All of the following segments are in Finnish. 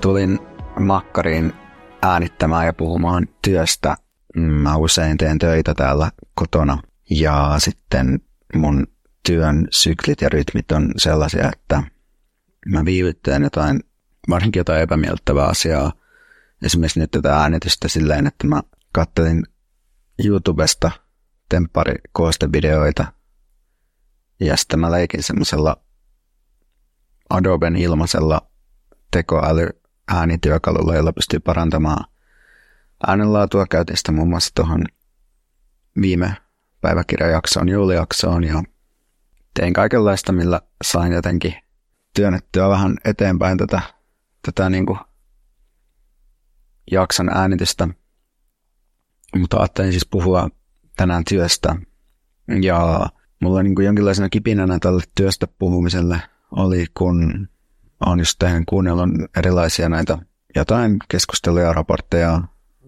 Tulin makkariin äänittämään ja puhumaan työstä. Mä usein teen töitä täällä kotona ja sitten mun työn syklit ja rytmit on sellaisia, että mä viivyttelen jotain, varsinkin jotain epämiellyttävää asiaa. Esimerkiksi nyt tätä äänitystä silleen, että mä kattelin YouTubesta tempparikoostevideoita ja sitten mä leikin semmoisella Adoben ilmaisella tekoäly äänityökalulla, jolla pystyy parantamaan äänenlaatua. Käytin sitä muun muassa tuohon viime päiväkirjajaksoon, juulijaksoon ja tein kaikenlaista, millä sain jotenkin työnnettyä vähän eteenpäin tätä, tätä niin kuin jakson äänitystä. Mutta ajattelin siis puhua tänään työstä ja mulla niin kuin jonkinlaisena kipinänä tälle työstä puhumiselle oli, kun olen just tehnyt kuunnellut erilaisia näitä jotain keskusteluja ja raportteja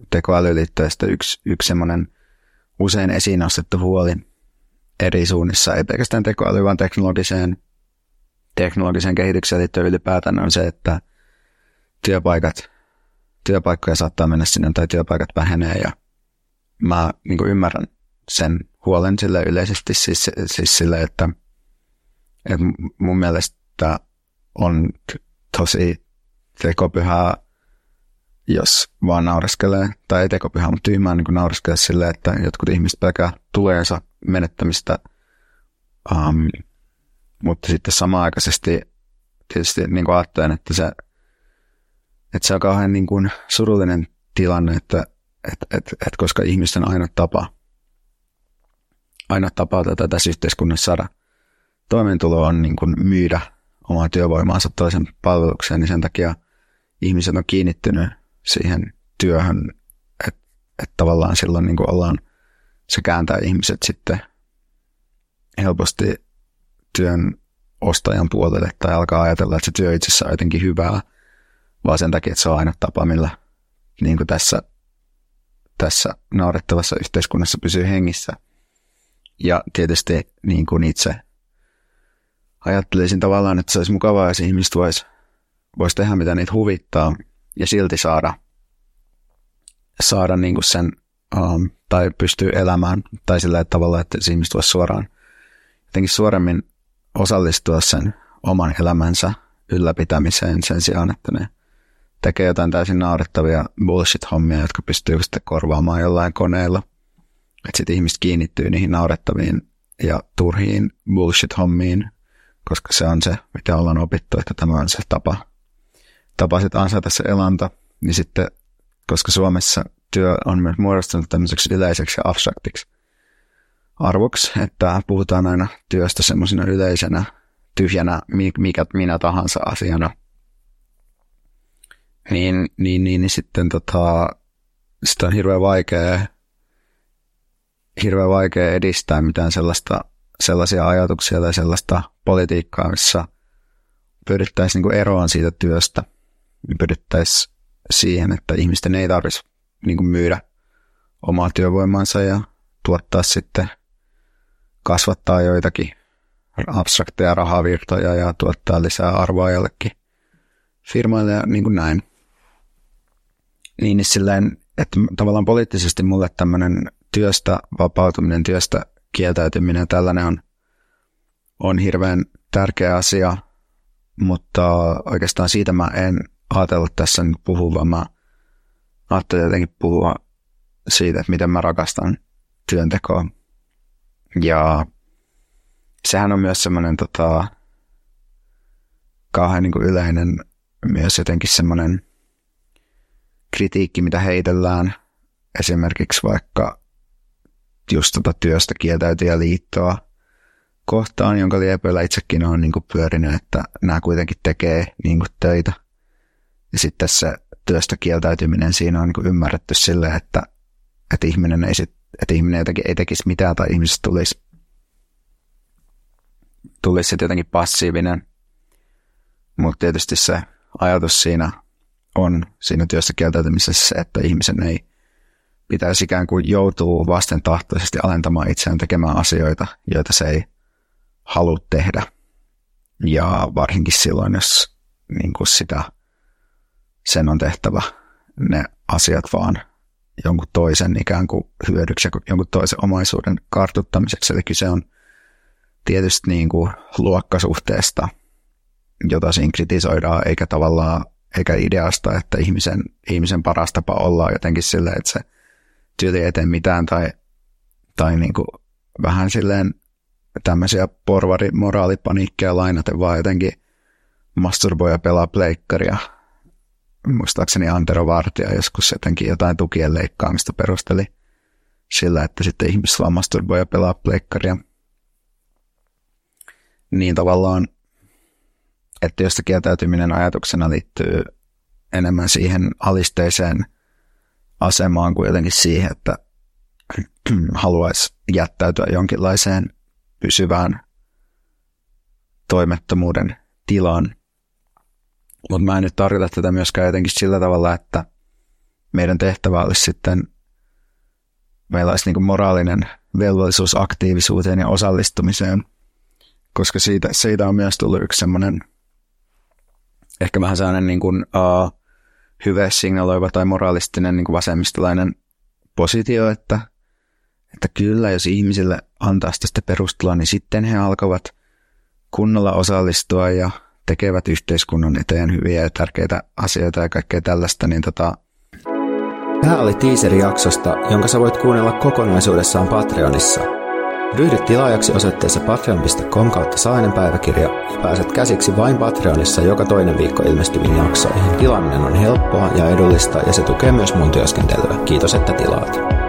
tekoälyliitteestä. Yksi, yksi semmoinen usein esiin nostettu huoli eri suunnissa, ei pelkästään tekoäly, vaan teknologiseen, teknologiseen kehitykseen liittyen ylipäätään on se, että työpaikat, työpaikkoja saattaa mennä sinne tai työpaikat vähenee ja mä niin ymmärrän sen huolen sille yleisesti siis, siis sille, että, että mun mielestä on tosi tekopyhää, jos vaan naureskelee, tai ei tekopyhää, mutta tyhmää niin naureskelee silleen, että jotkut ihmiset pelkää tuleensa menettämistä, um, mutta sitten samaaikaisesti tietysti niin kuin ajattelen, että se, että se on kauhean niin kuin surullinen tilanne, että et, et, et koska ihmisten aina tapa, aina tapa tätä tässä yhteiskunnassa saada toimeentulo on niin kuin myydä omaa työvoimaansa toisen palvelukseen, niin sen takia ihmiset on kiinnittynyt siihen työhön, että, että tavallaan silloin niin ollaan, se kääntää ihmiset sitten helposti työn ostajan puolelle tai alkaa ajatella, että se työ itse asiassa on jotenkin hyvää, vaan sen takia, että se on aina tapa, millä niin kuin tässä, tässä naurettavassa yhteiskunnassa pysyy hengissä. Ja tietysti niin kuin itse ajattelisin tavallaan, että se olisi mukavaa, jos ihmiset voisi vois tehdä mitä niitä huvittaa ja silti saada, saada niin kuin sen um, tai pystyy elämään tai sillä tavalla, että ihmiset voisi suoraan jotenkin suoremmin osallistua sen oman elämänsä ylläpitämiseen sen sijaan, että ne tekee jotain täysin naurettavia bullshit-hommia, jotka pystyy sitten korvaamaan jollain koneella. Että sitten ihmiset kiinnittyy niihin naurettaviin ja turhiin bullshit-hommiin, koska se on se, mitä ollaan opittu, että tämä on se tapa, tapa sitten ansaita se elanto. Niin sitten, koska Suomessa työ on myös muodostunut tämmöiseksi yleiseksi ja abstraktiksi arvoksi, että puhutaan aina työstä semmoisena yleisenä, tyhjänä, mikä minä tahansa asiana, niin, niin, niin, niin sitten tota, sitä on hirveän vaikea, hirveän vaikea edistää mitään sellaista sellaisia ajatuksia tai sellaista politiikkaa, missä pyrittäisiin niin eroon siitä työstä. Pyrittäisiin siihen, että ihmisten ei tarvitsisi niin myydä omaa työvoimansa ja tuottaa sitten, kasvattaa joitakin abstrakteja rahavirtoja ja tuottaa lisää arvoa jollekin firmoille ja niin kuin näin. Niin, niin silleen, että tavallaan poliittisesti mulle tämmöinen työstä vapautuminen, työstä kieltäytyminen tällainen on, on hirveän tärkeä asia, mutta oikeastaan siitä mä en ajatellut tässä nyt puhua, vaan mä ajattelin jotenkin puhua siitä, että miten mä rakastan työntekoa. Ja sehän on myös semmoinen tota, kauhean niin kuin yleinen myös jotenkin semmoinen kritiikki, mitä heitellään esimerkiksi vaikka just tota työstä liittoa kohtaan, jonka liepeillä itsekin on niin pyörinyt, että nämä kuitenkin tekee niin töitä. Ja sitten se työstä kieltäytyminen siinä on niin ymmärretty silleen, että, että ihminen ei, sit, että ihminen jotenkin ei tekisi mitään tai ihmisestä tulisi, tulisi sitten jotenkin passiivinen. Mutta tietysti se ajatus siinä on siinä työstä kieltäytymisessä se, että ihmisen ei pitäisi ikään kuin joutuu vastentahtoisesti alentamaan itseään tekemään asioita, joita se ei halua tehdä. Ja varsinkin silloin, jos niin kuin sitä sen on tehtävä ne asiat vaan jonkun toisen ikään kuin hyödyksi ja jonkun toisen omaisuuden kartuttamiseksi. Eli kyse on tietysti niin kuin luokkasuhteesta, jota siinä kritisoidaan, eikä tavallaan, eikä ideasta, että ihmisen, ihmisen paras tapa olla jotenkin silleen, että se tyyli ei mitään tai, tai niin kuin vähän silleen tämmöisiä porvari moraalipaniikkeja lainaten vaan jotenkin masturboi ja pelaa pleikkaria. Muistaakseni Antero Vartija joskus jotenkin jotain tukien leikkaamista perusteli sillä, että sitten ihmiset vaan masturboi ja pelaa pleikkaria. Niin tavallaan, että josta kieltäytyminen ajatuksena liittyy enemmän siihen alisteiseen asemaan kuin jotenkin siihen, että haluaisi jättäytyä jonkinlaiseen pysyvään toimettomuuden tilaan. Mutta mä en nyt tarkoita tätä myöskään jotenkin sillä tavalla, että meidän tehtävä olisi sitten, meillä olisi niin moraalinen velvollisuus aktiivisuuteen ja osallistumiseen, koska siitä, siitä on myös tullut yksi semmoinen ehkä vähän sellainen niin kuin, uh, hyvä signaloiva tai moralistinen niin kuin vasemmistolainen positio, että, että kyllä, jos ihmisille antaa tästä perustuloa, niin sitten he alkavat kunnolla osallistua ja tekevät yhteiskunnan eteen hyviä ja tärkeitä asioita ja kaikkea tällaista, niin tota... Tämä oli teaseri jaksosta, jonka sä voit kuunnella kokonaisuudessaan Patreonissa – Ryhdy tilaajaksi osoitteessa patreon.com kautta salainen päiväkirja ja pääset käsiksi vain Patreonissa joka toinen viikko ilmestyviin jaksoihin. Tilaaminen on helppoa ja edullista ja se tukee myös mun työskentelyä. Kiitos, että tilaat.